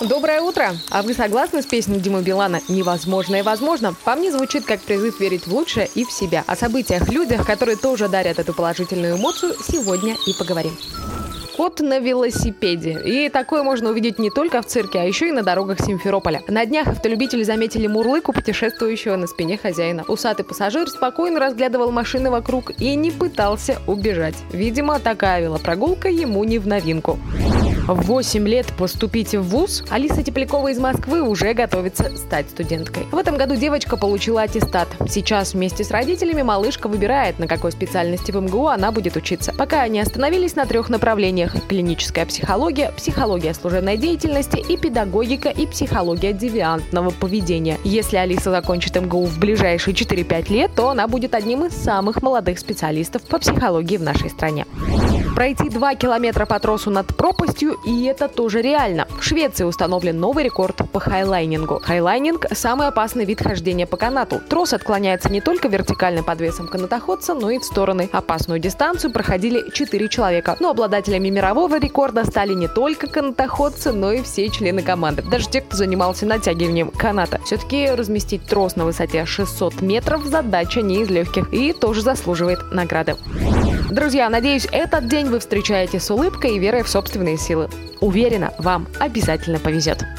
Доброе утро! А вы согласны с песней Димы Билана «Невозможное возможно»? По мне звучит как призыв верить в лучшее и в себя. О событиях, людях, которые тоже дарят эту положительную эмоцию, сегодня и поговорим. Кот на велосипеде. И такое можно увидеть не только в цирке, а еще и на дорогах Симферополя. На днях автолюбители заметили мурлыку, путешествующего на спине хозяина. Усатый пассажир спокойно разглядывал машины вокруг и не пытался убежать. Видимо, такая велопрогулка ему не в новинку. В 8 лет поступить в ВУЗ Алиса Теплякова из Москвы уже готовится стать студенткой. В этом году девочка получила аттестат. Сейчас вместе с родителями малышка выбирает, на какой специальности в МГУ она будет учиться. Пока они остановились на трех направлениях – клиническая психология, психология служебной деятельности и педагогика и психология девиантного поведения. Если Алиса закончит МГУ в ближайшие 4-5 лет, то она будет одним из самых молодых специалистов по психологии в нашей стране. Пройти 2 километра по тросу над пропастью, и это тоже реально. В Швеции установлен новый рекорд по хайлайнингу. Хайлайнинг – самый опасный вид хождения по канату. Трос отклоняется не только вертикально под весом канатоходца, но и в стороны. Опасную дистанцию проходили 4 человека. Но обладателями мирового рекорда стали не только канатоходцы, но и все члены команды. Даже те, кто занимался натягиванием каната. Все-таки разместить трос на высоте 600 метров – задача не из легких и тоже заслуживает награды. Друзья, надеюсь, этот день вы встречаете с улыбкой и верой в собственные силы. Уверена, вам обязательно повезет.